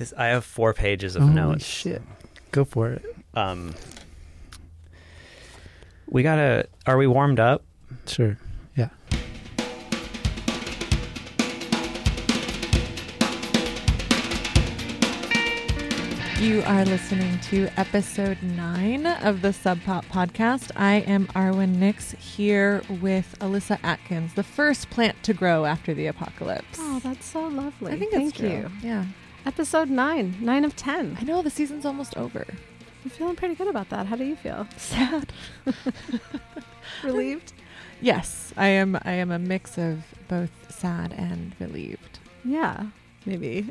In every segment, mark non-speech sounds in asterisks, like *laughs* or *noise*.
This I have four pages of Holy notes. shit. Go for it. Um, we gotta. Are we warmed up? Sure. Yeah. You are listening to episode nine of the Sub Pop podcast. I am Arwen Nix here with Alyssa Atkins, the first plant to grow after the apocalypse. Oh, that's so lovely. I think Thank it's true. you. Yeah. Episode nine, nine of ten. I know the season's almost over. I'm feeling pretty good about that. How do you feel? Sad. *laughs* *laughs* Relieved? Yes, I am. I am a mix of both sad and relieved. Yeah. Maybe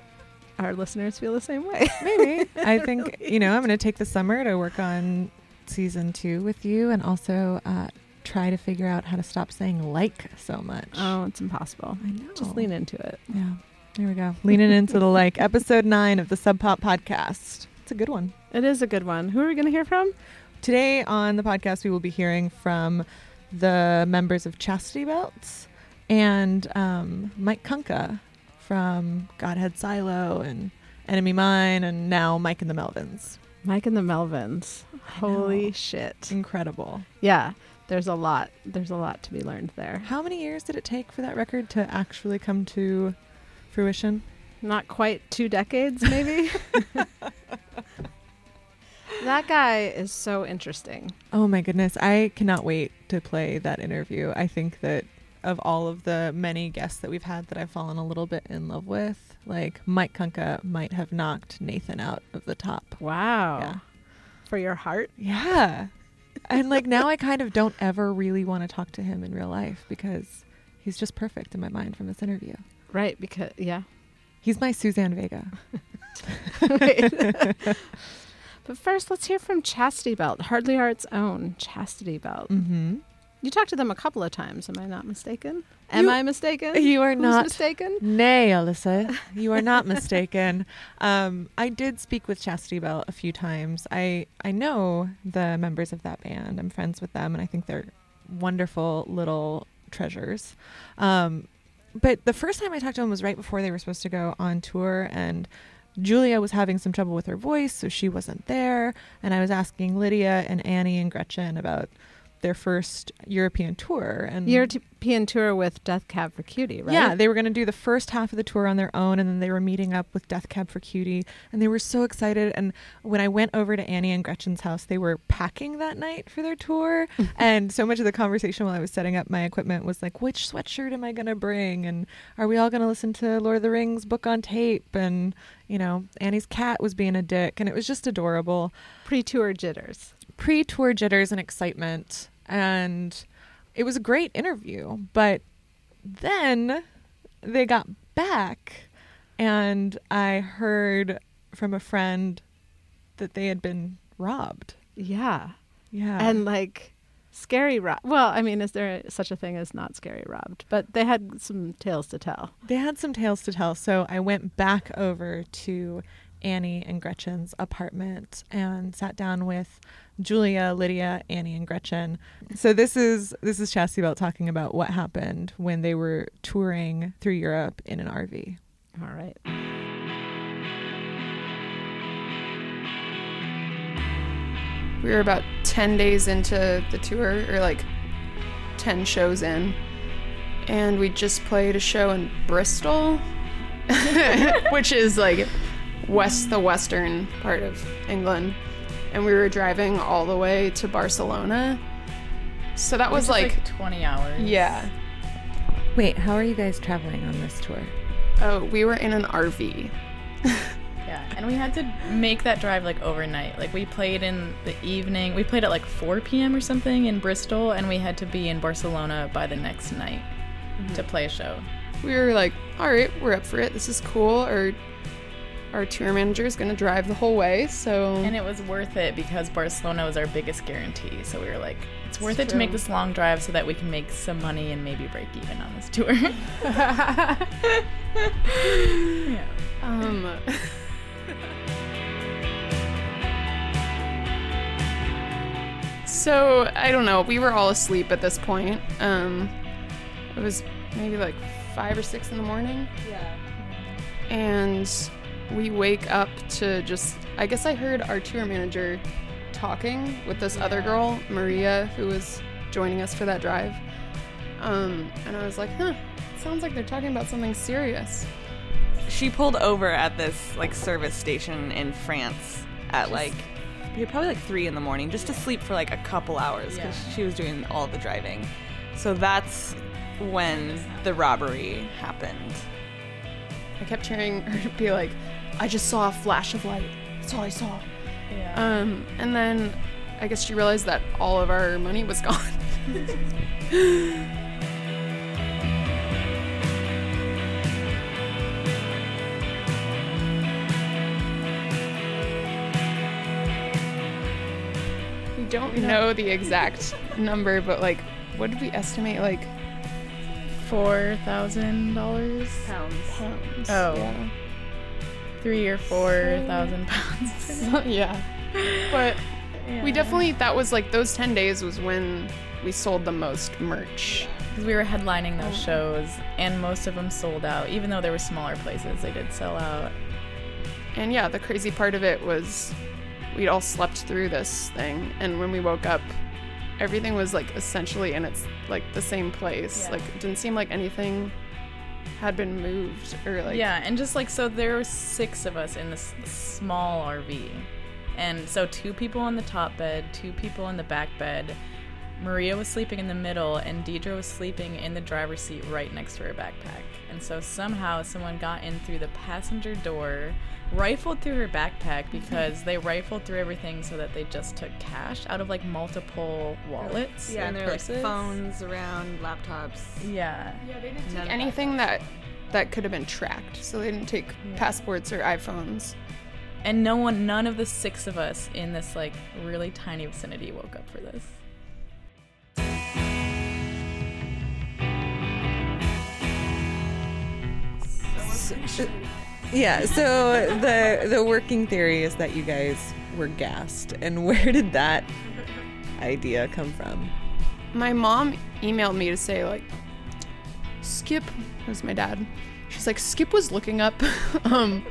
our listeners feel the same way. Maybe. *laughs* I think you know I'm going to take the summer to work on season two with you, and also uh, try to figure out how to stop saying like so much. Oh, it's impossible. I know. Just lean into it. Yeah. There we go. Leaning into the like. Episode nine of the Sub Pop podcast. It's a good one. It is a good one. Who are we going to hear from? Today on the podcast, we will be hearing from the members of Chastity Belts and um, Mike Kunka from Godhead Silo and Enemy Mine, and now Mike and the Melvins. Mike and the Melvins. Holy shit. Incredible. Yeah. There's a lot. There's a lot to be learned there. How many years did it take for that record to actually come to fruition? Not quite two decades, maybe. *laughs* *laughs* that guy is so interesting. Oh my goodness. I cannot wait to play that interview. I think that of all of the many guests that we've had that I've fallen a little bit in love with, like Mike Kunka might have knocked Nathan out of the top. Wow. Yeah. For your heart? Yeah. and like now I kind of don't ever really want to talk to him in real life because he's just perfect in my mind from this interview. Right. Because, yeah. He's my Suzanne Vega. *laughs* *laughs* But first, let's hear from Chastity Belt, Hardly Art's own Chastity Belt. Mm-hmm. You talked to them a couple of times. Am I not mistaken? Am You- I mistaken? You are Who's not mistaken? Nay, Alyssa, *laughs* you are not mistaken. Um, I did speak with Chastity Belt a few times. I I know the members of that band. I'm friends with them, and I think they're wonderful little treasures. Um, but the first time I talked to them was right before they were supposed to go on tour, and Julia was having some trouble with her voice, so she wasn't there. And I was asking Lydia and Annie and Gretchen about their first European tour, and European tour with Death Cab for Cutie, right? yeah, they were going to do the first half of the tour on their own, and then they were meeting up with Death Cab for Cutie, and they were so excited. And when I went over to Annie and Gretchen's house, they were packing that night for their tour, *laughs* and so much of the conversation while I was setting up my equipment was like, which sweatshirt am I going to bring, and are we all going to listen to Lord of the Rings book on tape, and you know, Annie's cat was being a dick, and it was just adorable Pre-tour jitters. pre-tour jitters and excitement and it was a great interview but then they got back and i heard from a friend that they had been robbed Yeah. yeah And like scary rob. Well, I mean, is there such a thing as not scary robbed? But they had some tales to tell. they had some tales to tell so i went back over to annie and gretchen's apartment and sat down with julia lydia annie and gretchen so this is this is chastity belt talking about what happened when they were touring through europe in an rv All right. We were about 10 days into the tour, or like 10 shows in, and we just played a show in Bristol, *laughs* which is like west, the western part of England. And we were driving all the way to Barcelona. So that was Which is, like, 20 hours. yeah. wait how are you guys traveling on this tour Oh, we were in an RV. *laughs* Yeah, and we had to make that drive like overnight. Like we played in the evening. We played at like 4 p.m. or something in Bristol, and we had to be in Barcelona by the next night mm-hmm. to play a show. we were like, all right, we're up for it. This is cool. Our our tour manager is gonna drive the whole way, so And it was worth it because Barcelona was our biggest guarantee. So we were like, it's worth it to make this long drive so that we can make some money and maybe break even on this tour. *laughs* *laughs* yeah. um. so I don't know. We were all asleep at this point. Um, it was maybe like five or six in the morning. Yeah. and we wake up to just, I guess I heard our tour manager talking with this other girl, Maria, who was joining us for that drive. Um, and I was like, huh, sounds like they're talking about something serious. She pulled over at this like service station in France at like probably like three in the morning just to sleep for like a couple hours because she was doing all the driving. So that's when the robbery happened. I kept hearing her be like, I just saw a flash of light. That's all I saw. Yeah. Um, and then I guess she realized that all of our money was *laughs* gone. we don't know the exact *laughs* number, but like, what did we estimate? Like Four thousand dollars. pounds. Pounds. Oh. Yeah. Three or four thousand pounds. *laughs* *laughs* yeah. But we definitely that was like those 10 days was when we sold the most merch. Because we were headlining those oh. shows, and most of them sold out. Even though there were smaller places, they did sell out. And yeah, the crazy part of it was we'd all slept through this thing and when we woke up everything was like essentially in its like the same place. Yeah. Like it didn't seem like anything had been moved or like yeah, and just like so, there were six of us in this small RV, and so two people on the top bed, two people in the back bed. Maria was sleeping in the middle, and Deidre was sleeping in the driver's seat right next to her backpack. And so somehow someone got in through the passenger door, rifled through her backpack *laughs* because they rifled through everything so that they just took cash out of like multiple wallets Yeah, and and there were like phones around, laptops. Yeah. Yeah, they didn't take of anything that that could have been tracked. So they didn't take Yeah. passports or iPhones. And no one, none of the six of us in this like really tiny vicinity woke up for this. Yeah, so the the working theory is that you guys were gassed. And where did that idea come from? My mom emailed me to say like Skip who's my dad. She's like Skip was looking up *laughs* um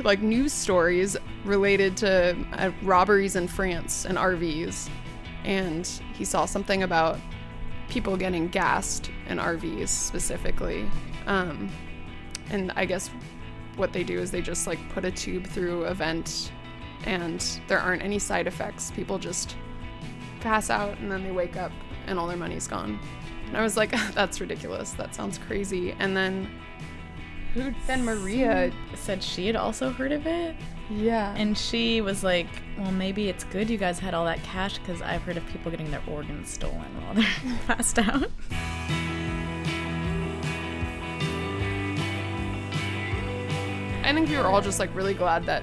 like news stories related to uh, robberies in France and RVs and he saw something about people getting gassed in RVs specifically. Um and I guess what they do is they just like put a tube through a vent and there aren't any side effects. People just pass out and then they wake up and all their money's gone. And I was like, *laughs* that's ridiculous. That sounds crazy. And then who then Maria Said she had also heard of it, Yeah. and she was like, "Well, maybe it's good you guys had all that cash because I've heard of people getting their organs stolen while they're *laughs* passed out." I think we were all just like really glad that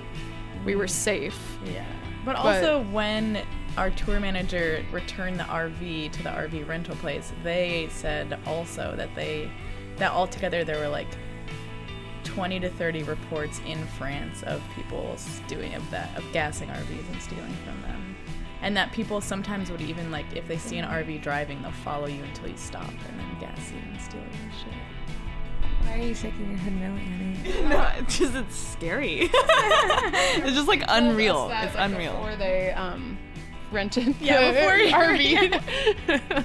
we were safe. Yeah. But But- also when our tour manager returned the RV to the RV rental place, they said also that they that altogether there were like 20 to 30 reports in France of people doing of that of gassing RVs and stealing from them. And that people sometimes would even like if they see an RV driving, they'll follow you until you stop and then gas you and steal your shit. Why are you shaking your head no, Annie? *laughs* no, it's just it's scary. *laughs* it's just like unreal. That, It's like, unreal. Before they um rented *laughs* Yeah, the before you- RV.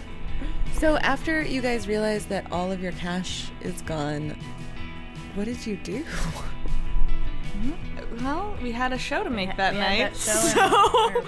So after you guys realized that all of your cash is gone, what did you do? Well, we had a show to make that We night. had that show so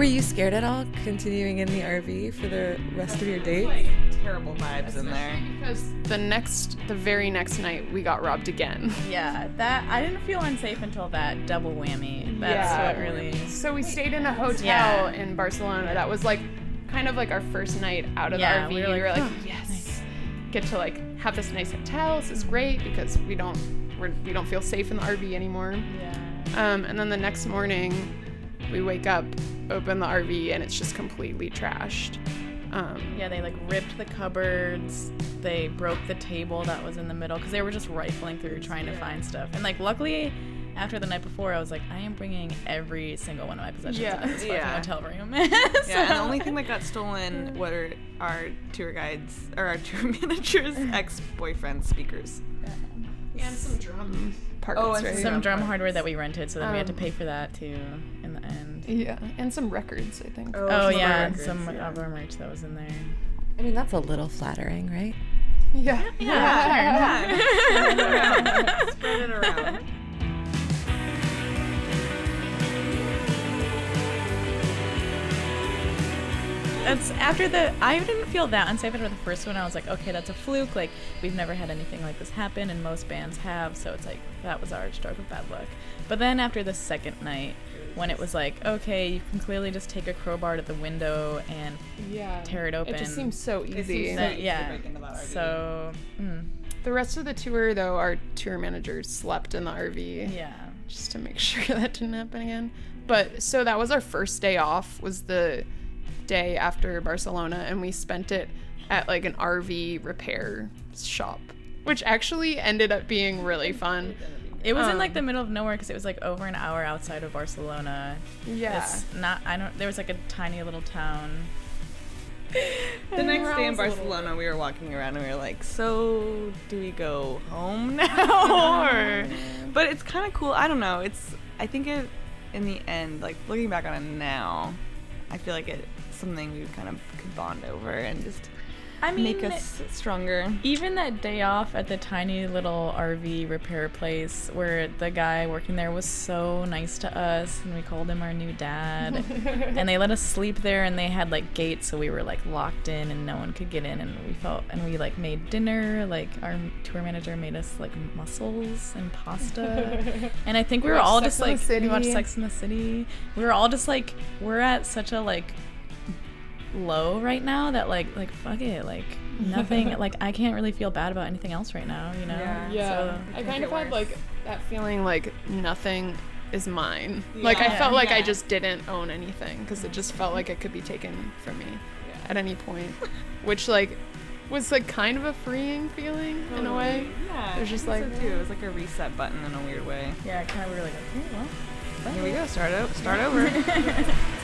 Were you scared at all continuing in the RV for the rest of your date? like terrible vibes in there. because the next the very next night we got robbed again. *laughs* Yeah, that I didn't feel unsafe until that double whammy. That's Yeah. what really. So we stayed in a hotel Yeah. in Barcelona. That was like kind of like our first night out of Yeah, the RV. we We were were like, like, "Oh, yes, get to like have this nice hotel. This is great because we don't we're, we don't feel safe in the RV anymore. Yeah. Um, and then the next morning, we wake up, open the RV, and it's just completely trashed. Um, Yeah, they like ripped the cupboards. They broke the table that was in the middle because they were just rifling through trying to find stuff. And like, luckily, after the night before, I was like, I am bringing every single one of my possessions Yeah. into this fucking Yeah. hotel room. *laughs* Yeah, and the only thing that got stolen *laughs* were our tour guides or our tour *laughs* managers' ex-boyfriend speakers. And some drum parts, Oh, and right? some drum hardware that we rented, so then we had to Um, pay for that too in the end. yeah, and some records, I think. Oh, some yeah, and records, some yeah. of our merch that was in there. I mean, that's a little flattering, right? Yeah. Yeah, *laughs* spread it around. That's after the. I didn't feel that unsafe after the first one. I was like, okay, that's a fluke. Like we've never had anything like this happen, and most bands have. So it's like that was our stroke of bad luck. But then after the second night, when it was like, okay, you can clearly just take a crowbar to the window and Yeah. tear it open. It just seems so It easy. seems that, easy yeah. break into that RV. So mm, The rest of the tour, though, our tour manager slept in the RV yeah. just to make *laughs* sure that didn't happen again. But so that was our first day off. Was the day after Barcelona, and we spent it at like an RV repair shop, which actually ended up being really fun. It was in like Um, the middle of nowhere because it was like over an hour outside of Barcelona. Yeah. It's not. I don't. There was like a tiny little town. *laughs* The next day in Morale's a little- Barcelona, we were walking around and we were like, "So, do we go home *laughs* now?" *laughs* or, but it's kind of cool. I don't know. It's. I think it. In the end, like looking back on it now, I feel like it's something we kind of could bond over and just I mean, make us stronger. even that day off at the tiny little RV repair place where the guy working there was so nice to us and we called him our new dad. *laughs* And they let us sleep there and they had like gates so we were like locked in and no one could get in and we felt and we like made dinner like our tour manager made us like mussels and pasta. *laughs* And I think we We were all Sex just like we watched Sex in the City. We were all just like we're at such a like low right now that like like fuck it like nothing *laughs* like I can't really feel bad about anything else right now you know Yeah. Yeah, So- I kind of had like that feeling like nothing is mine. Like I felt like I just didn't own anything because it just felt like it could be taken from me at any point, which like was like kind of a freeing feeling in a way. Yeah, It was just like- so too. It was like a reset button in a weird way. yeah kind of we were like okay well Here we go. Start out. Start over. *laughs* *laughs*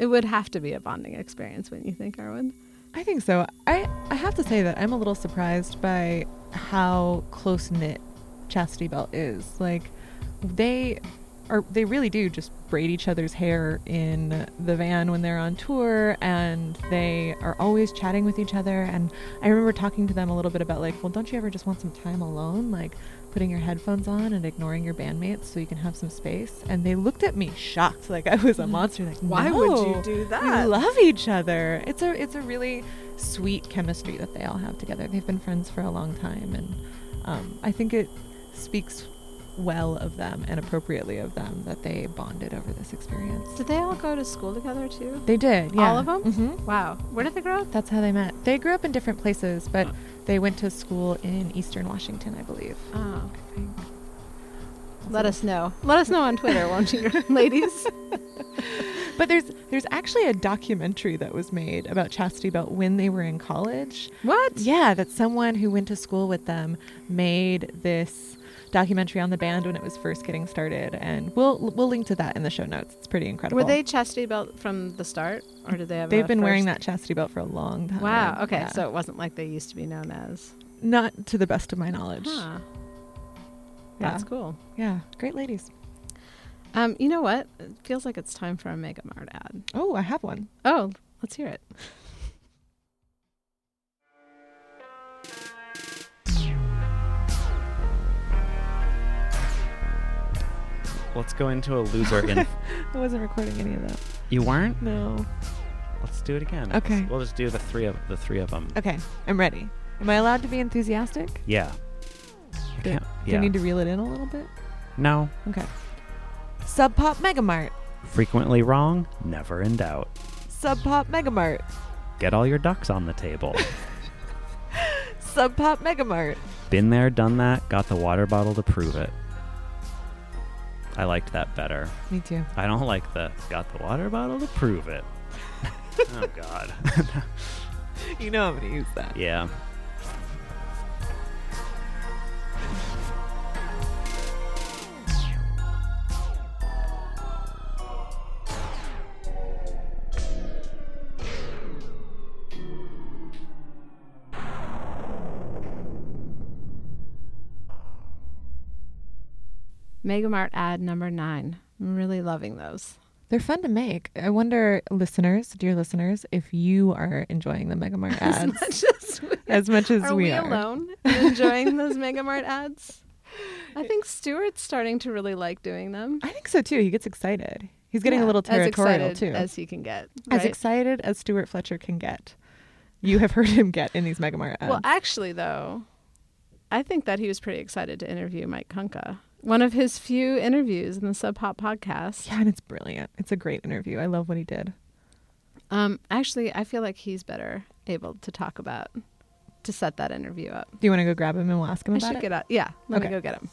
It would have to be a bonding experience wouldn't you think, Arwen. I think so. I, I have to say that I'm a little surprised by how close knit Chastity Belt is. Like, they are they really do just braid each other's hair in the van when they're on tour, and they are always chatting with each other. And I remember talking to them a little bit about like, well, don't you ever just want some time alone, like putting your headphones on and ignoring your bandmates so you can have some space? And they looked at me shocked, like I was a monster. Like, Why would you do that?" You love each other. It's a it's a really sweet chemistry that they all have together. They've been friends for a long time, and um, I think it speaks well of them and appropriately of them that they bonded over this experience. Did they all go to school together too? They did, yeah. All of them? hmm Wow. Where did they grow up? That's how they met. They grew up in different places, but they went to school in Eastern Washington, I believe. Ah, oh. I. Let us know. *laughs* Let us know on Twitter, won't you, *laughs* ladies? But there's there's actually a documentary that was made about Chastity Belt when they were in college. What? Yeah, that someone who went to school with them made this documentary on the band when it was first getting started, and we'll we'll link to that in the show notes. It's pretty incredible. Were they chastity belt from the start, or did they have? They've been wearing that chastity belt for a long time. Wow. Okay, Yeah. so it wasn't like they used to be known as. not to the best of my knowledge. Huh. Yeah. That's cool. Yeah, great ladies. Um, you know what? It feels like it's time for a Mega Mart ad. Oh, I have one. Oh, let's hear it. Let's go into a loser. In- *laughs* I wasn't recording any of that. you weren't? No. Let's do it again. Okay. We'll just do the three of the three of them. Okay, I'm ready. Am I allowed to be enthusiastic? Yeah. I Do, can't- do yeah. you need to reel it in a little bit? no. Okay. Sub Pop Megamart. Frequently wrong, never in doubt. Sub Pop Megamart. Get all your ducks on the table. *laughs* Sub Pop Megamart. Been there, done that, got the water bottle to prove it. I liked that better. Me too. I don't like the got the water bottle to prove it. *laughs* *laughs* oh God. *laughs* You know I'm gonna use that. yeah. Megamart ad number nine. I'm really loving those. They're fun to make. I wonder, listeners, dear listeners, if you are enjoying the Megamart *laughs* ads as much as we, *laughs* as much as are we, we are. alone enjoying those *laughs* Megamart ads? I think Stuart's starting to really like doing them. I think so too. He gets excited. He's getting Yeah, a little as territorial excited too. as he can get. As excited as Stuart Fletcher can get. You have heard him get in these Megamart ads. Well, actually, though, I think that he was pretty excited to interview Mike Kunka. One of his few interviews in the Sub Pop podcast. yeah, and it's brilliant. It's a great interview. I love what he did. Um, actually, I feel like he's better able to talk about to set that interview up. Do you want to go grab him and we'll ask him I about should it? get out. Yeah, let Okay. me go get him.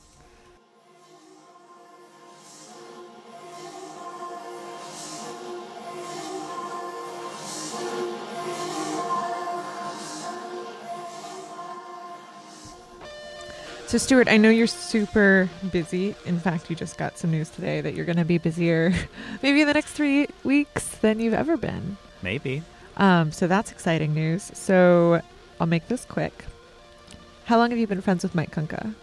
So, Stuart, I know you're super busy. In fact, you just got some news today that you're going to be busier *laughs* maybe in the next three weeks than you've ever been. Maybe. Um, so, that's exciting news. So, I'll make this quick. How long have you been friends with Mike Kunka?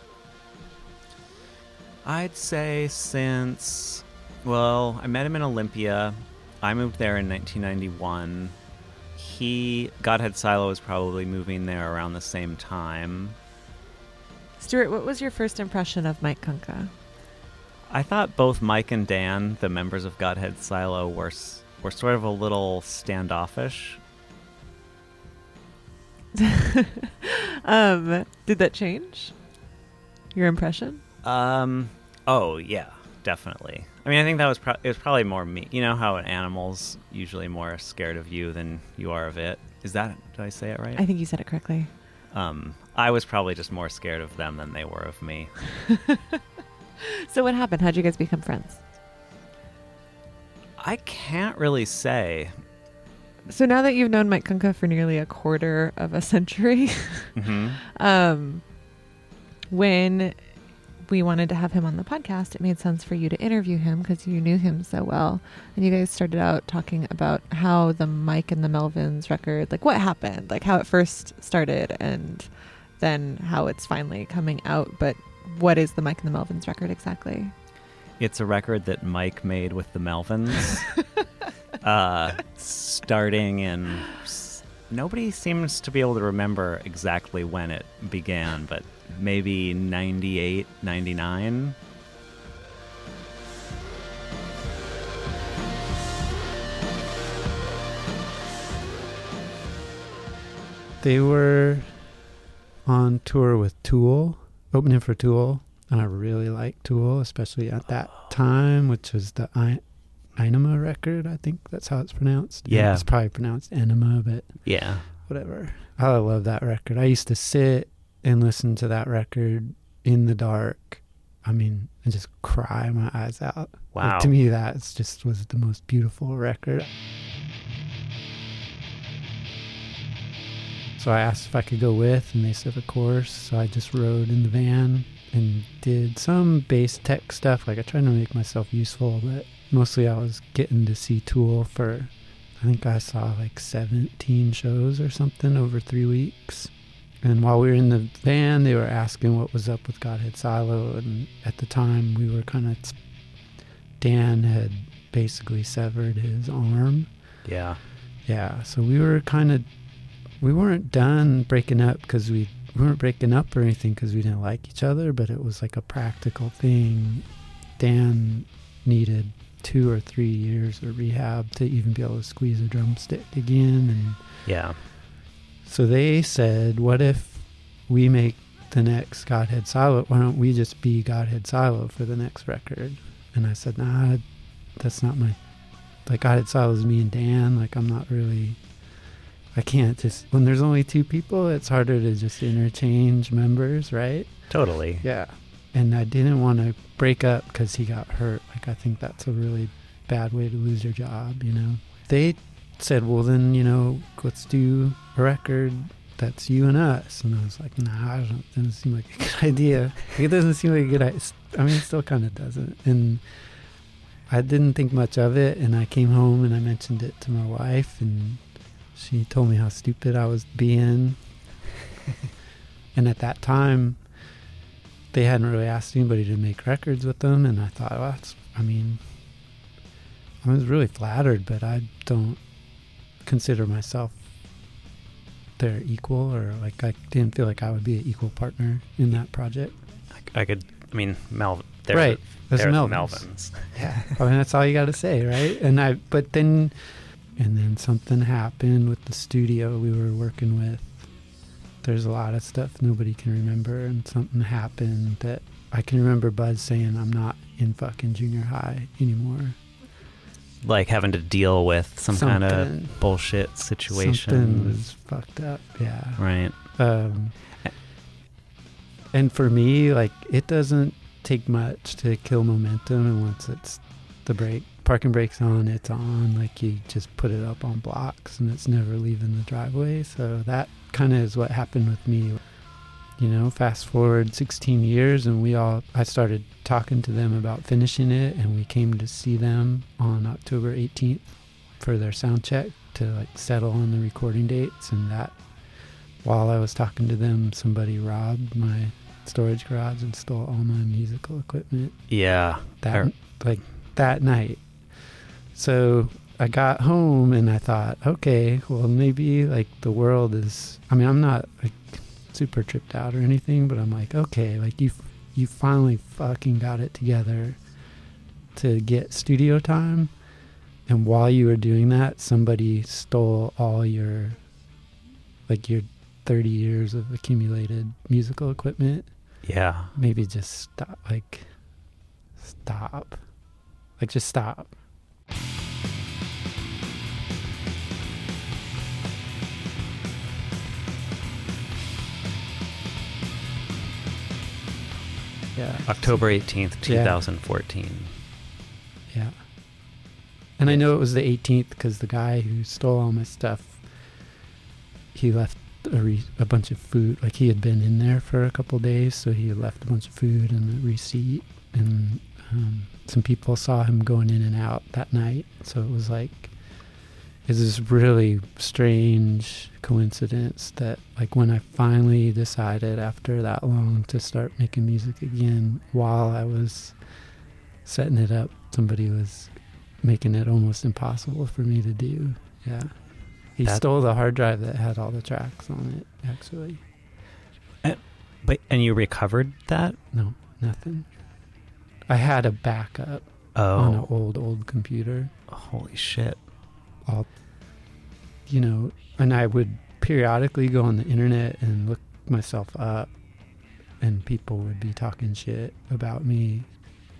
I'd say since, well, I met him in Olympia. I moved there in 1991. He, Godhead Silo, was probably moving there around the same time. Stuart, what was your first impression of Mike Kunka? I thought both Mike and Dan, the members of Godhead Silo, were were sort of a little standoffish. *laughs* um, did that change your impression? Um. Oh yeah, definitely. I mean, I think that was pro- it was probably more me. You know how an animal's usually more scared of you than you are of it. Is that? Did I say it right? I think you said it correctly. um. I was probably just more scared of them than they were of me. *laughs* So, what happened? How'd you guys become friends? I can't really say. So, now that you've known Mike Kunka for nearly a quarter of a century, *laughs* hmm um, when we wanted to have him on the podcast, it made sense for you to interview him because you knew him so well. And you guys started out talking about how the Mike and the Melvins record, like what happened, like how it first started, and then how it's finally coming out. But what is the Mike and the Melvins record exactly? It's a record that Mike made with the Melvins, *laughs* uh, starting in. Nobody seems to be able to remember exactly when it began, but maybe 98, 99. They were on tour with Tool, opening for Tool, and I really liked Tool, especially at that oh. time, which was the I- Ænima record. I think that's how it's pronounced. Yeah. it's probably pronounced Enema, but Yeah. whatever. Oh, I love that record. I used to sit and listen to that record in the dark. I mean, and just cry my eyes out. Like, Wow. to me, that just was the most beautiful record. So I asked if I could go with, and they said, of course. So I just rode in the van and did some bass tech stuff. Like I tried to make myself useful, but mostly I was getting to see Tool for, I think I saw like 17 shows or something over three weeks. And while we were in the van, they were asking what was up with Godhead Silo. And at the time, we were kind of, Dan had basically severed his arm. Yeah. Yeah, so we were kind of we weren't done breaking up because we, we weren't breaking up or anything because we didn't like each other, but it was like a practical thing. Dan needed two or three years of rehab to even be able to squeeze a drumstick again, and Yeah. so they said, "What if we make the next Godhead Silo. Why don't we just be Godhead Silo for the next record? And I said, nah, that's not my. Like Godhead Silo is me and Dan. Like I'm not really. I can't just when there's only two people. It's harder to just interchange members, right? Totally. Yeah. And I didn't want to break up because he got hurt. Like I think that's a really bad way to lose your job. You know. They said, well then you know let's do a record that's you and us. And I was like, nah, *laughs* it doesn't seem like a good idea. It doesn't seem like a good idea. I mean, it still kind of doesn't. And I didn't think much of it. And I came home and I mentioned it to my wife, and she told me how stupid I was being. and at that time, they hadn't really asked anybody to make records with them. And I thought, well, that's, I mean, I was really flattered, but I don't consider myself they're equal or like I didn't feel like I would be an equal partner in that project. I, I could. I mean, Mel. They're right. The, They're they're the the Melvins. Melvins. Yeah. *laughs* I mean, that's all you got to say, right? And I, but then, and then something happened with the studio we were working with. There's a lot of stuff nobody can remember, and something happened that I can remember Buzz saying, "I'm not in fucking junior high anymore." Like having to deal with some kind of bullshit situation. Something was fucked up. Yeah. right. Um, and for me, like it doesn't take much to kill momentum, and once it's the break, parking brake's on, it's on. Like you just put it up on blocks, and it's never leaving the driveway. So that kind of is what happened with me. You know, fast forward 16 years, and we all I started talking to them about finishing it, and we came to see them on October 18th for their sound check to like settle on the recording dates, and that while I was talking to them, somebody robbed my storage garage and stole all my musical equipment Yeah. that like that night. So I got home and I thought, okay, well maybe like the world is. I mean, I'm not like super tripped out or anything, but I'm like, okay, like you you finally fucking got it together to get studio time. And while you were doing that, somebody stole all your like your 30 years of accumulated musical equipment Yeah. maybe just stop like stop like just stop yeah October 18th, Yeah. 2014. yeah and i know it was the 18th because the guy who stole all my stuff he left a, re- a bunch of food like he had been in there for a couple days so he left a bunch of food and a receipt and um, some people saw him going in and out that night so it was like it's this really strange coincidence that like when i finally decided after that long to start making music again while i was setting it up somebody was making it almost impossible for me to do. Yeah. He That- stole the hard drive that had all the tracks on it actually. But and you recovered that? no nothing. I had a backup on oh. an Oh, old old computer. Holy shit. All you know and i would periodically go on the internet and look myself up and people would be talking shit about me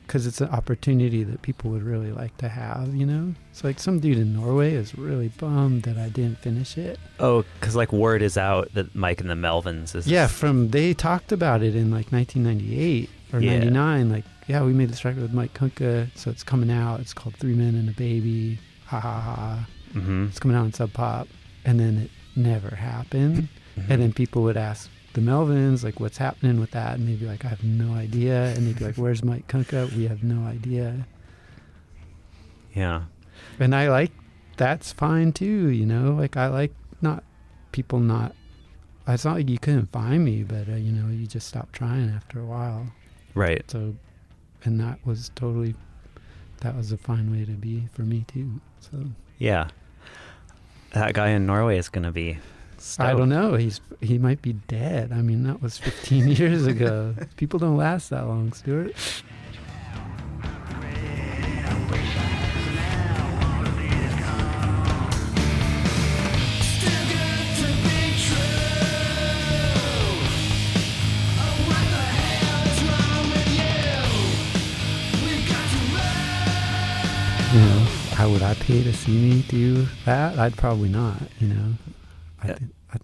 because it's an opportunity that people would really like to have you know? It's like some dude in norway is really bummed that i didn't finish it. Oh, because like word is out that Mike and the Melvins is yeah from they talked about it in like 1998 or Yeah. 99 like yeah we made this record with mike kunka so it's coming out. It's called three men and a baby ha ha ha hmm it's coming out in Sub Pop, and then it never happened. Mm-hmm. And then people would ask the Melvins, like, what's happening with that? And they'd be like, I have no idea. And they'd be like, Where's Mike Kunka? We have no idea. yeah. And I like that's fine too, you know. Like I like not people not. It's not like you couldn't find me, but uh, you know, you just stop trying after a while. Right. So, and that was totally, that was a fine way to be for me too. So. Yeah. That guy in Norway is going to be. I don't know. He's he might be dead. I mean, that was 15 *laughs* years ago. People don't last that long, Stuart. Pay to see me do that? I'd probably not. You know. I, Yeah. I,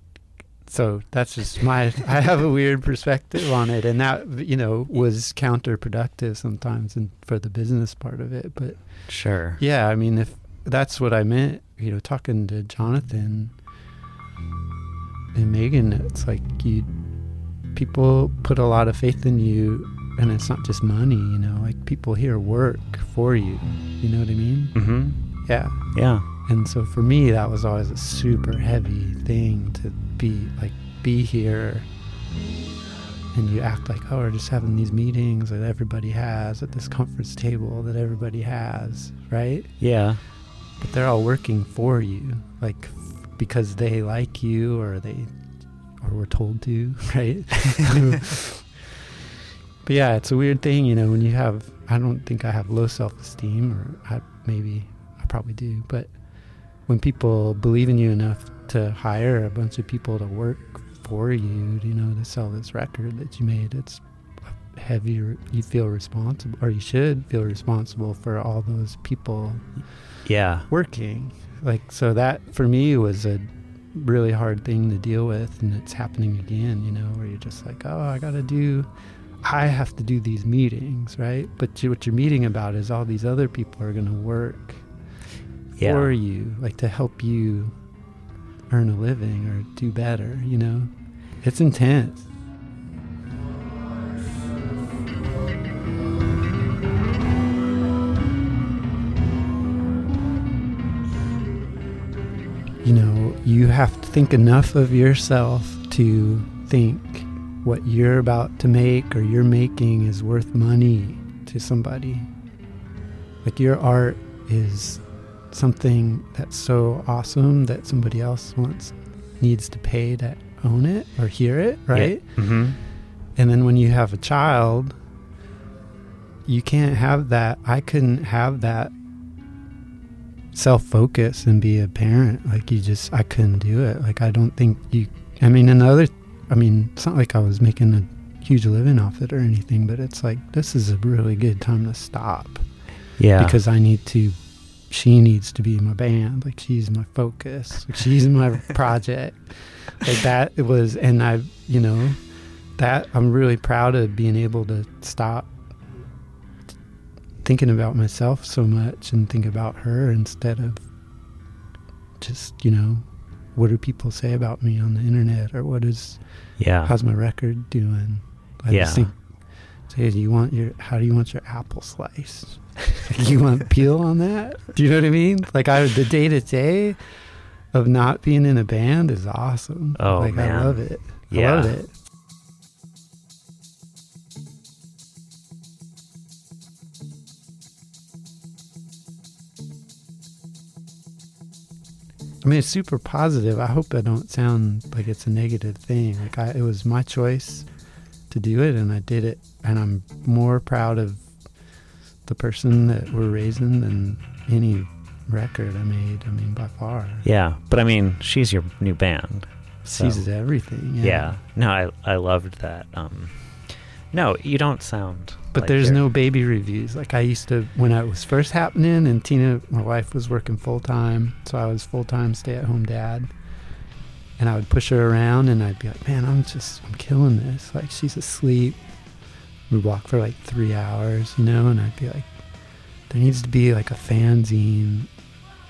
so that's just my. I have a weird perspective on it, and that you know was counterproductive sometimes, and for the business part of it. But Sure. yeah, I mean, if that's what I meant, you know, talking to Jonathan and Megan, it's like you people put a lot of faith in you, and it's not just money, you know, like people here work for you. You know what I mean? Mm-hmm. Yeah. Yeah. And so for me, that was always a super heavy thing to be like, be here. And you act like, oh, we're just having these meetings that everybody has at this conference table that everybody has, right? Yeah. But they're all working for you, like f- because they like you or they, or were told to, *laughs* right? *laughs* but yeah, it's a weird thing, you know, when you have, I don't think I have low self esteem, or I, maybe probably do, but when people believe in you enough to hire a bunch of people to work for you, you know, to sell this record that you made, it's heavy. You feel responsible, or you should feel responsible for all those people Yeah. working. Like, so that for me was a really hard thing to deal with. And it's happening again, you know, where you're just like, oh, I got to do, I have to do these meetings, right? But you, what you're meeting about is all these other people are going to work Yeah. for you, like to help you earn a living or do better, you know? It's intense. You know, you have to think enough of yourself to think what you're about to make or you're making is worth money to somebody. Like your art is something that's so awesome that somebody else wants needs to pay to own it or hear it, right? Mm-hmm. And then when you have a child, you can't have that. I couldn't have that self focus and be a parent. Like, you just, I couldn't do it. Like, I don't think you, I mean, another, I mean, it's not like I was making a huge living off it or anything, but it's like, this is a really good time to stop Yeah. because I need to. She needs to be my band. Like she's my focus. Like she's my *laughs* project. Like that it was, and I, you know, that I'm really proud of being able to stop thinking about myself so much and think about her instead of just, you know, what do people say about me on the internet or what is yeah. how's my record doing? I Yeah. just think, say, do you want your, how do you want your apple slice? *laughs* you want peel on that? Do you know what I mean? Like I, the day to day of not being in a band is awesome. Oh, like I love it. I Yeah. love it. I mean, it's super positive. I hope I don't sound like it's a negative thing. Like I, it was my choice to do it, and I did it, and I'm more proud of the person that we're raising than any record I made. I mean, by far. Yeah. But I mean, she's your new band. So. Seizes everything. Yeah. Yeah. No, I I loved that. Um, no, you don't sound. But like there's you're- no baby reviews. Like I used to when I was first happening, and Tina, my wife, was working full time, so I was full time stay at home dad. And I would push her around, and I'd be like, "Man, I'm just, I'm killing this. Like she's asleep. We walk for like three hours, you know." And I'd be like, "There needs to be like a fanzine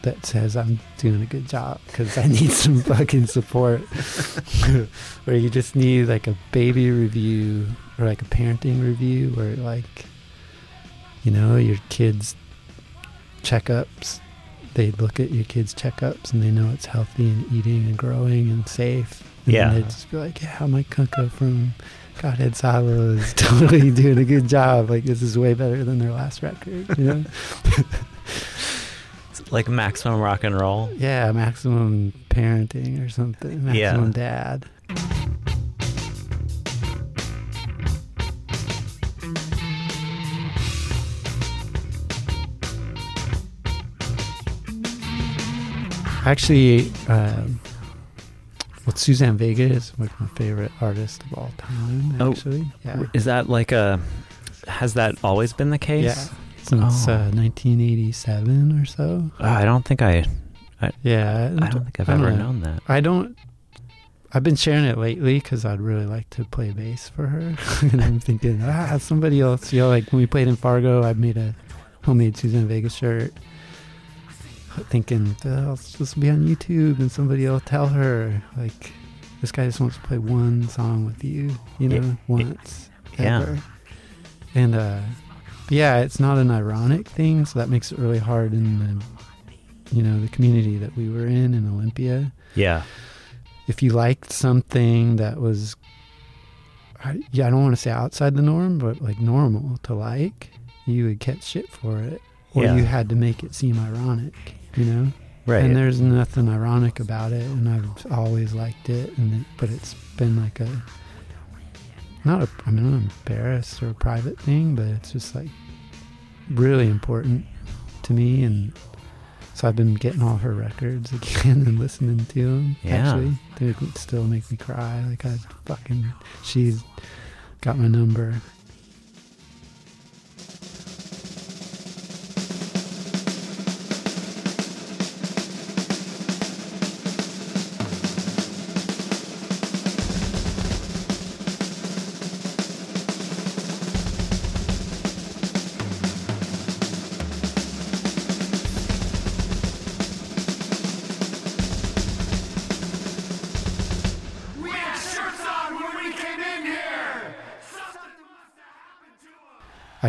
that says I'm doing a good job because I need some *laughs* fucking support." *laughs* where you just need like a baby review or like a parenting review where like you know your kids checkups they look at your kids checkups and they know it's healthy and eating and growing and safe and Yeah. They'd just be like yeah how Mike Kunka from godhead silo is *laughs* totally doing a good job like this is way better than their last record you know It's *laughs* like maximum rock and roll. yeah maximum parenting or something Yeah. maximum dad Actually, um, well, Suzanne Vega is like my favorite artist of all time. Oh, Actually, yeah, Is that like a? Has that always been the case? yeah, since Oh. uh, 1987 or so. Uh, I don't think I. Yeah, I don't think I've don't ever know. known that. I don't. I've been sharing it lately because I'd really like to play bass for her, *laughs* and I'm thinking, ah, somebody else. You know, like when we played in Fargo, I made a homemade Suzanne Vega shirt, thinking, oh, this will be on YouTube, and somebody will tell her, like, this guy just wants to play one song with you, you know, Yeah. once, Yeah. ever. And uh, yeah, it's not an ironic thing, so that makes it really hard in the, you know, the community that we were in in Olympia Yeah. if you liked something that was I, yeah i don't want to say outside the norm but like normal to like you would catch shit for it or Yeah. you had to make it seem ironic you know Right. and there's nothing ironic about it and i've always liked it and it, but it's been like a not a i mean not embarrassed or a private thing but it's just like really important to me and so I've been getting all her records *laughs* again and listening to them. Yeah. Actually, they would still make me cry. Like I fucking, she's got my number.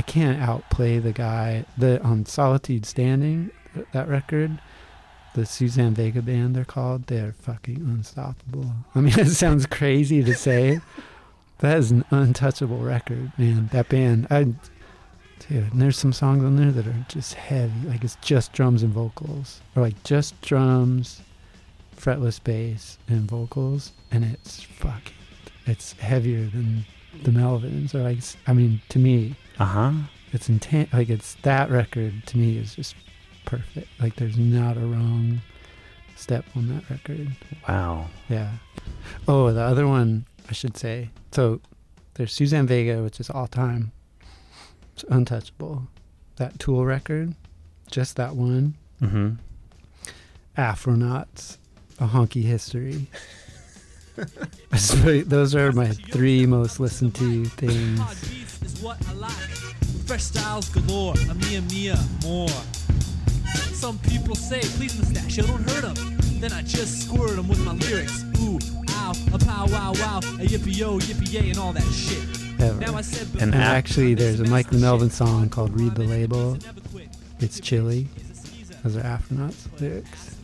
I can't outplay the guy the on Solitude Standing that record. The Suzanne Vega band they're called. They're fucking unstoppable. I mean, *laughs* it sounds crazy to say. That is an untouchable record, man. That band, I, dude. And there's some songs on there that are just heavy, like it's just drums and vocals, or like just drums, fretless bass and vocals, and it's fucking, it's heavier than the Melvins. Or like, I mean, to me, Uh huh. it's intent like it's that record to me is just perfect like there's not a wrong step on that record Wow. yeah oh the other one i should say so there's suzanne vega which is all time it's untouchable that tool record just that one Mm-hmm. afronauts a honky history *laughs* those are my three most listened to things is what I like. Fresh styles galore, a Mia Mia more. Some people say, please mustachio, don't hurt 'em. Then I just squirt 'em with my lyrics. Ooh, ow, a pow wow wow, a yippee yo, yippee yay, and all that shit. ever. Now I said And And actually, there's a Mike Melvin song called "Read the Label." It's chilly. Those are Afronauts lyrics.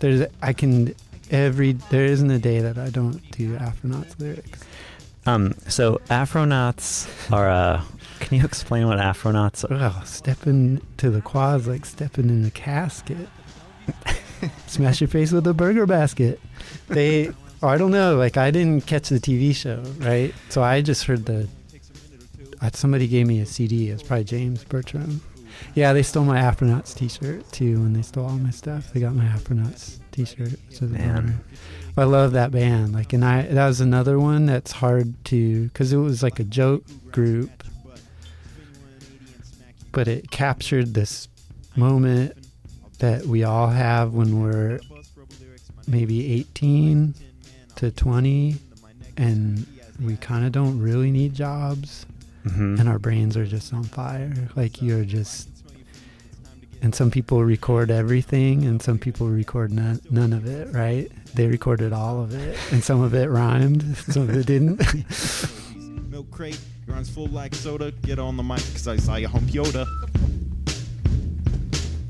There's I can every there isn't a day that I don't do Afronauts lyrics. Um. So Afronauts are. Uh, can you explain what Afronauts are? Oh, stepping to the quads like stepping in a casket. *laughs* Smash your face with a burger basket. They, I don't know. Like I didn't catch the TV show, right? So I just heard the. Uh, somebody gave me a CD. It was probably James Bertram. Yeah, they stole my Afronauts T-shirt too. and they stole all my stuff, they got my Afronauts T-shirt. a Man. I love that band. Like, and I that was another one that's hard to because it was like a joke group, but it captured this moment that we all have when we're maybe 18 to 20 and we kind of don't really need jobs Mm-hmm. and our brains are just on fire like you're just and some people record everything and some people record none, none of it right they recorded all of it and some of it rhymed *laughs* some of it didn't *laughs* Milk crate runs full like soda. Get on the mic, cause I saw you home Yoda.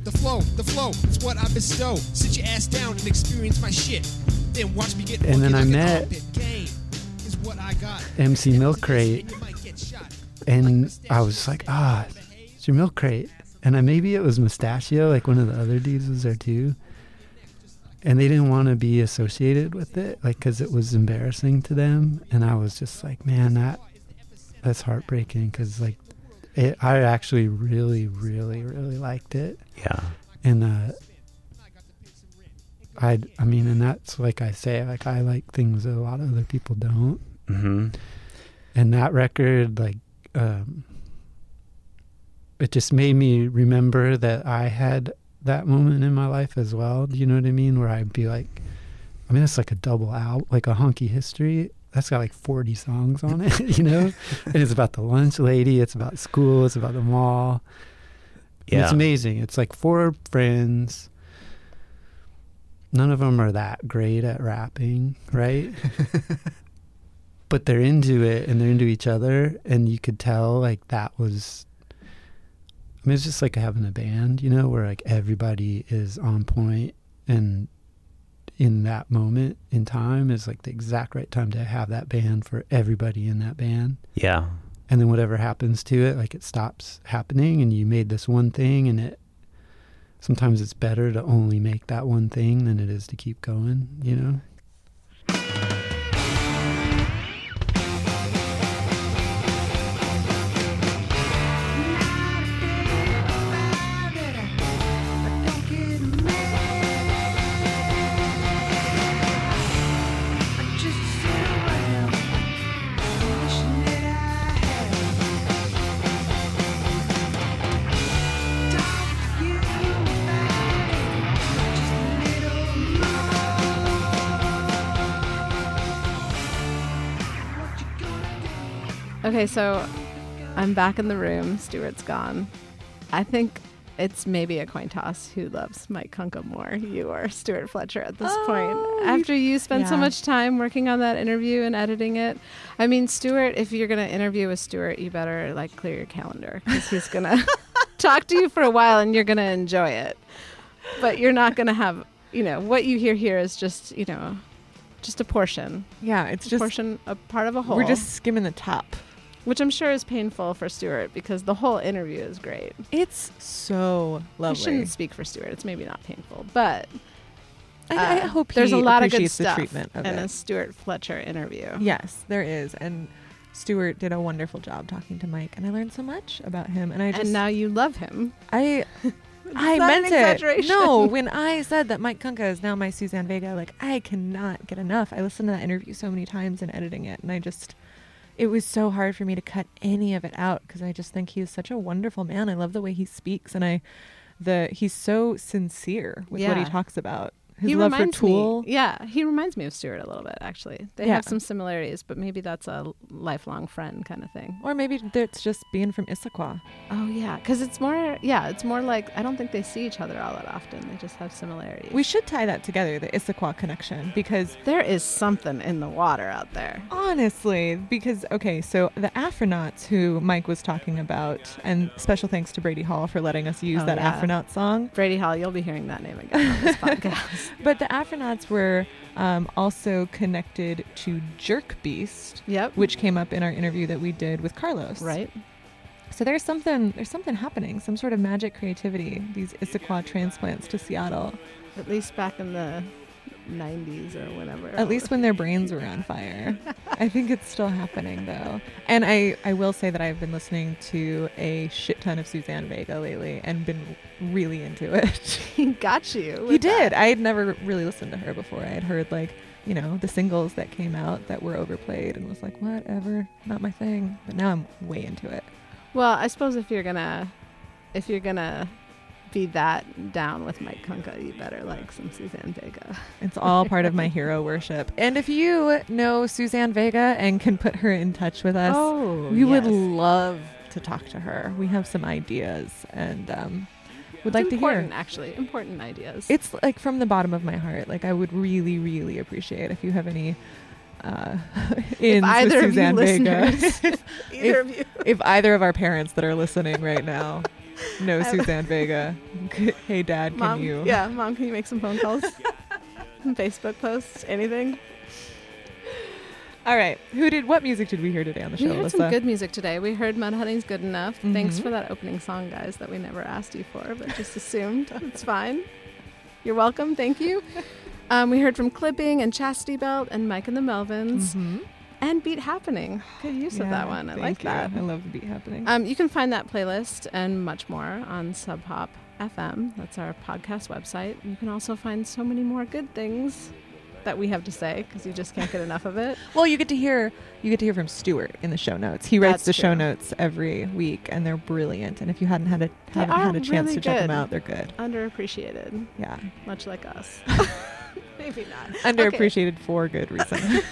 The flow, the flow, it's what I bestow. Sit your ass down and experience my shit. Then watch me get And then funky I met. Game is what I got. MC Milk Crate, And you might get shot. and I was like, ah, it's your milk crate. And I, maybe it was Mustachio, like one of the other dudes was there too. And they didn't want to be associated with it, like, because it was embarrassing to them. And I was just like, man, that that's heartbreaking, because like, it, I actually really, really, really liked it. Yeah. And uh, I, I mean, and that's like I say, like I like things that a lot of other people don't Mm-hmm. and that record like um it just made me remember that I had that moment in my life as well. Do you know what I mean? Where I'd be like, I mean, it's like a double out, like a honky history. That's got like 40 songs on it, *laughs* you know? and it's about the lunch lady, it's about school, it's about the mall. And It's amazing. It's like four friends. None of them are that great at rapping, right? *laughs* but they're into it and they're into each other. And you could tell like that was, I mean, it's just like having a band, you know, where like everybody is on point and in that moment in time is like the exact right time to have that band for everybody in that band Yeah. and then whatever happens to it like it stops happening and you made this one thing and it sometimes it's better to only make that one thing than it is to keep going you know Okay, so I'm back in the room. Stuart's gone. I think it's maybe a coin toss who loves Mike Kunka more, you or Stuart Fletcher at this point. Oh, After you spend so much time working on that interview and editing it. I mean, Stuart, if you're going to interview with Stuart, you better like clear your calendar because he's going *laughs* to talk to you for a while and you're going to enjoy it. But you're not going to have, you know, what you hear here is just, you know, just a portion. Yeah, it's just a just portion, a part of a whole. We're just skimming the top. Which I'm sure is painful for Stuart because the whole interview is great. It's so I lovely. shouldn't speak for Stuart. It's maybe not painful, but I, I uh, hope there's he a lot of good stuff treatment of in it. a Stuart Fletcher interview. Yes, there is, and Stuart did a wonderful job talking to Mike, and I learned so much about him. And I just and now you love him. I *laughs* I meant it. No, when I said that Mike Kunka is now my Suzanne Vega, like I cannot get enough. I listened to that interview so many times in editing it, and I just it was so hard for me to cut any of it out because I just think he is such a wonderful man. I love the way he speaks, and I the he's so sincere with what he talks about. His he love for reminds Tool. me. Yeah, he reminds me of Stuart a little bit. Actually, they Yeah. have some similarities, but maybe that's a lifelong friend kind of thing. Or maybe it's just being from Issaquah. Oh yeah, because it's more. Yeah, it's more like I don't think they see each other all that often. They just have similarities. We should tie that together, the Issaquah connection, because there is something in the water out there. Honestly, because okay, so the Afronauts who Mike was talking about, and special thanks to Brady Hall for letting us use Oh, that yeah. Afronaut song. Brady Hall, you'll be hearing that name again on this *laughs* podcast. But the Afronauts were um, also connected to Jerk Beast, Yep. which came up in our interview that we did with Carlos. Right. So there's something there's something happening, some sort of magic creativity. These Issaquah transplants to Seattle. At least back in the 90s or whenever. At least when their brains were on fire. *laughs* I think it's still happening though. And I, I will say that I've been listening to a shit ton of Suzanne Vega lately and been really into it. *laughs* he got you. he did. that. I had never really listened to her before. I had heard like, you know, the singles that came out that were overplayed and was like, whatever, not my thing. But now I'm way into it. Well, I suppose if you're gonna, if you're gonna be that down with Mike Kunka, you better like some Suzanne Vega. It's all part of my hero worship. And if you know Suzanne Vega and can put her in touch with us, Oh, we would love to talk to her. We have some ideas and um, would like to hear. important, actually, important ideas. It's like from the bottom of my heart. Like I would really, really appreciate if you have any uh, *laughs* ins either with of you Suzanne Vega. listeners- *laughs* either if, of you. if either of our parents that are listening right now I'm- Suzanne Vega, *laughs* hey dad, can Mom, you? yeah, mom, can you make some phone calls? Some *laughs* Facebook posts, anything? All right. Who did? What music did we hear today on the show? We heard Alyssa? some good music today. We heard Mudhoney's Good Enough. Thanks Mhm. for that opening song, guys, that we never asked you for, but just assumed. it's fine. You're welcome. Thank you. *laughs* Um, we heard from Clipping and Chastity Belt and Mike and the Melvins Mhm. And Beat Happening. Good use of that one. I like you. that. I love the beat happening. Um, you can find that playlist and much more on Sub Pop FM. That's our podcast website. You can also find so many more good things that we have to say because you just can't get enough of it. *laughs* Well, you get to hear you get to hear from Stuart in the show notes. He writes That's the show notes every week, and they're brilliant. And if you hadn't had a haven't had a chance really to check them out, they're good. Underappreciated, Yeah, much like us. *laughs* *laughs* Maybe not. underappreciated for good reason.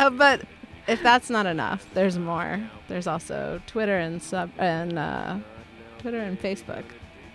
Uh, but if that's not enough, there's more. There's also Twitter and sub and uh, Twitter and Facebook.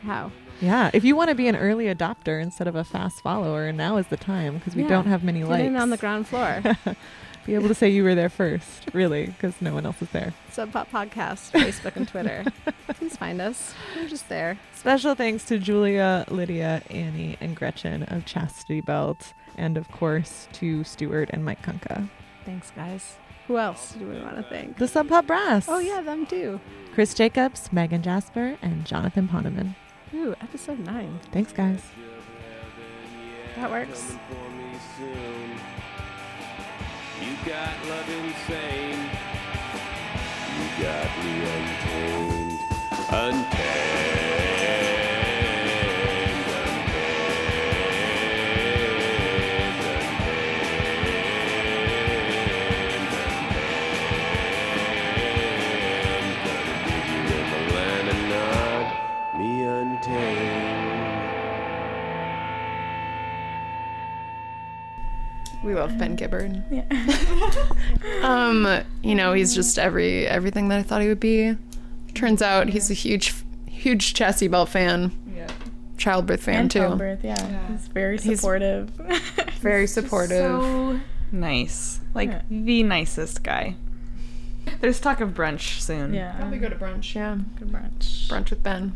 How? yeah, if you want to be an early adopter instead of a fast follower, now is the time because we Yeah. don't have many Get likes. in on the ground floor. *laughs* be able to say you were there first, really, because no one else is there. Sub Pop Podcast, Facebook and Twitter. *laughs* Please find us. We're just there. Special thanks to Julia, Lydia, Annie, and Gretchen of Chastity Belt, and of course to Stuart and Mike Kunka. Thanks, guys. Who else do we want to thank? The Sub Pop Brass. Oh yeah, them too. Chris Jacobs, Megan Jasper, and Jonathan Poneman. Ooh, episode nine. Thanks, guys. That works. You got love insane. You got me untamed. Untamed. We love Ben Gibbard. Yeah. *laughs* Um, you know, he's just every everything that I thought he would be. Turns out he's a huge, huge Chastity Belt fan. Yeah. Childbirth fan and too. childbirth, yeah. He's very He's supportive. *laughs* Very supportive. So nice. Like Yeah. the nicest guy. There's talk of brunch soon. yeah. Probably go to brunch. Yeah, Good brunch. brunch with Ben.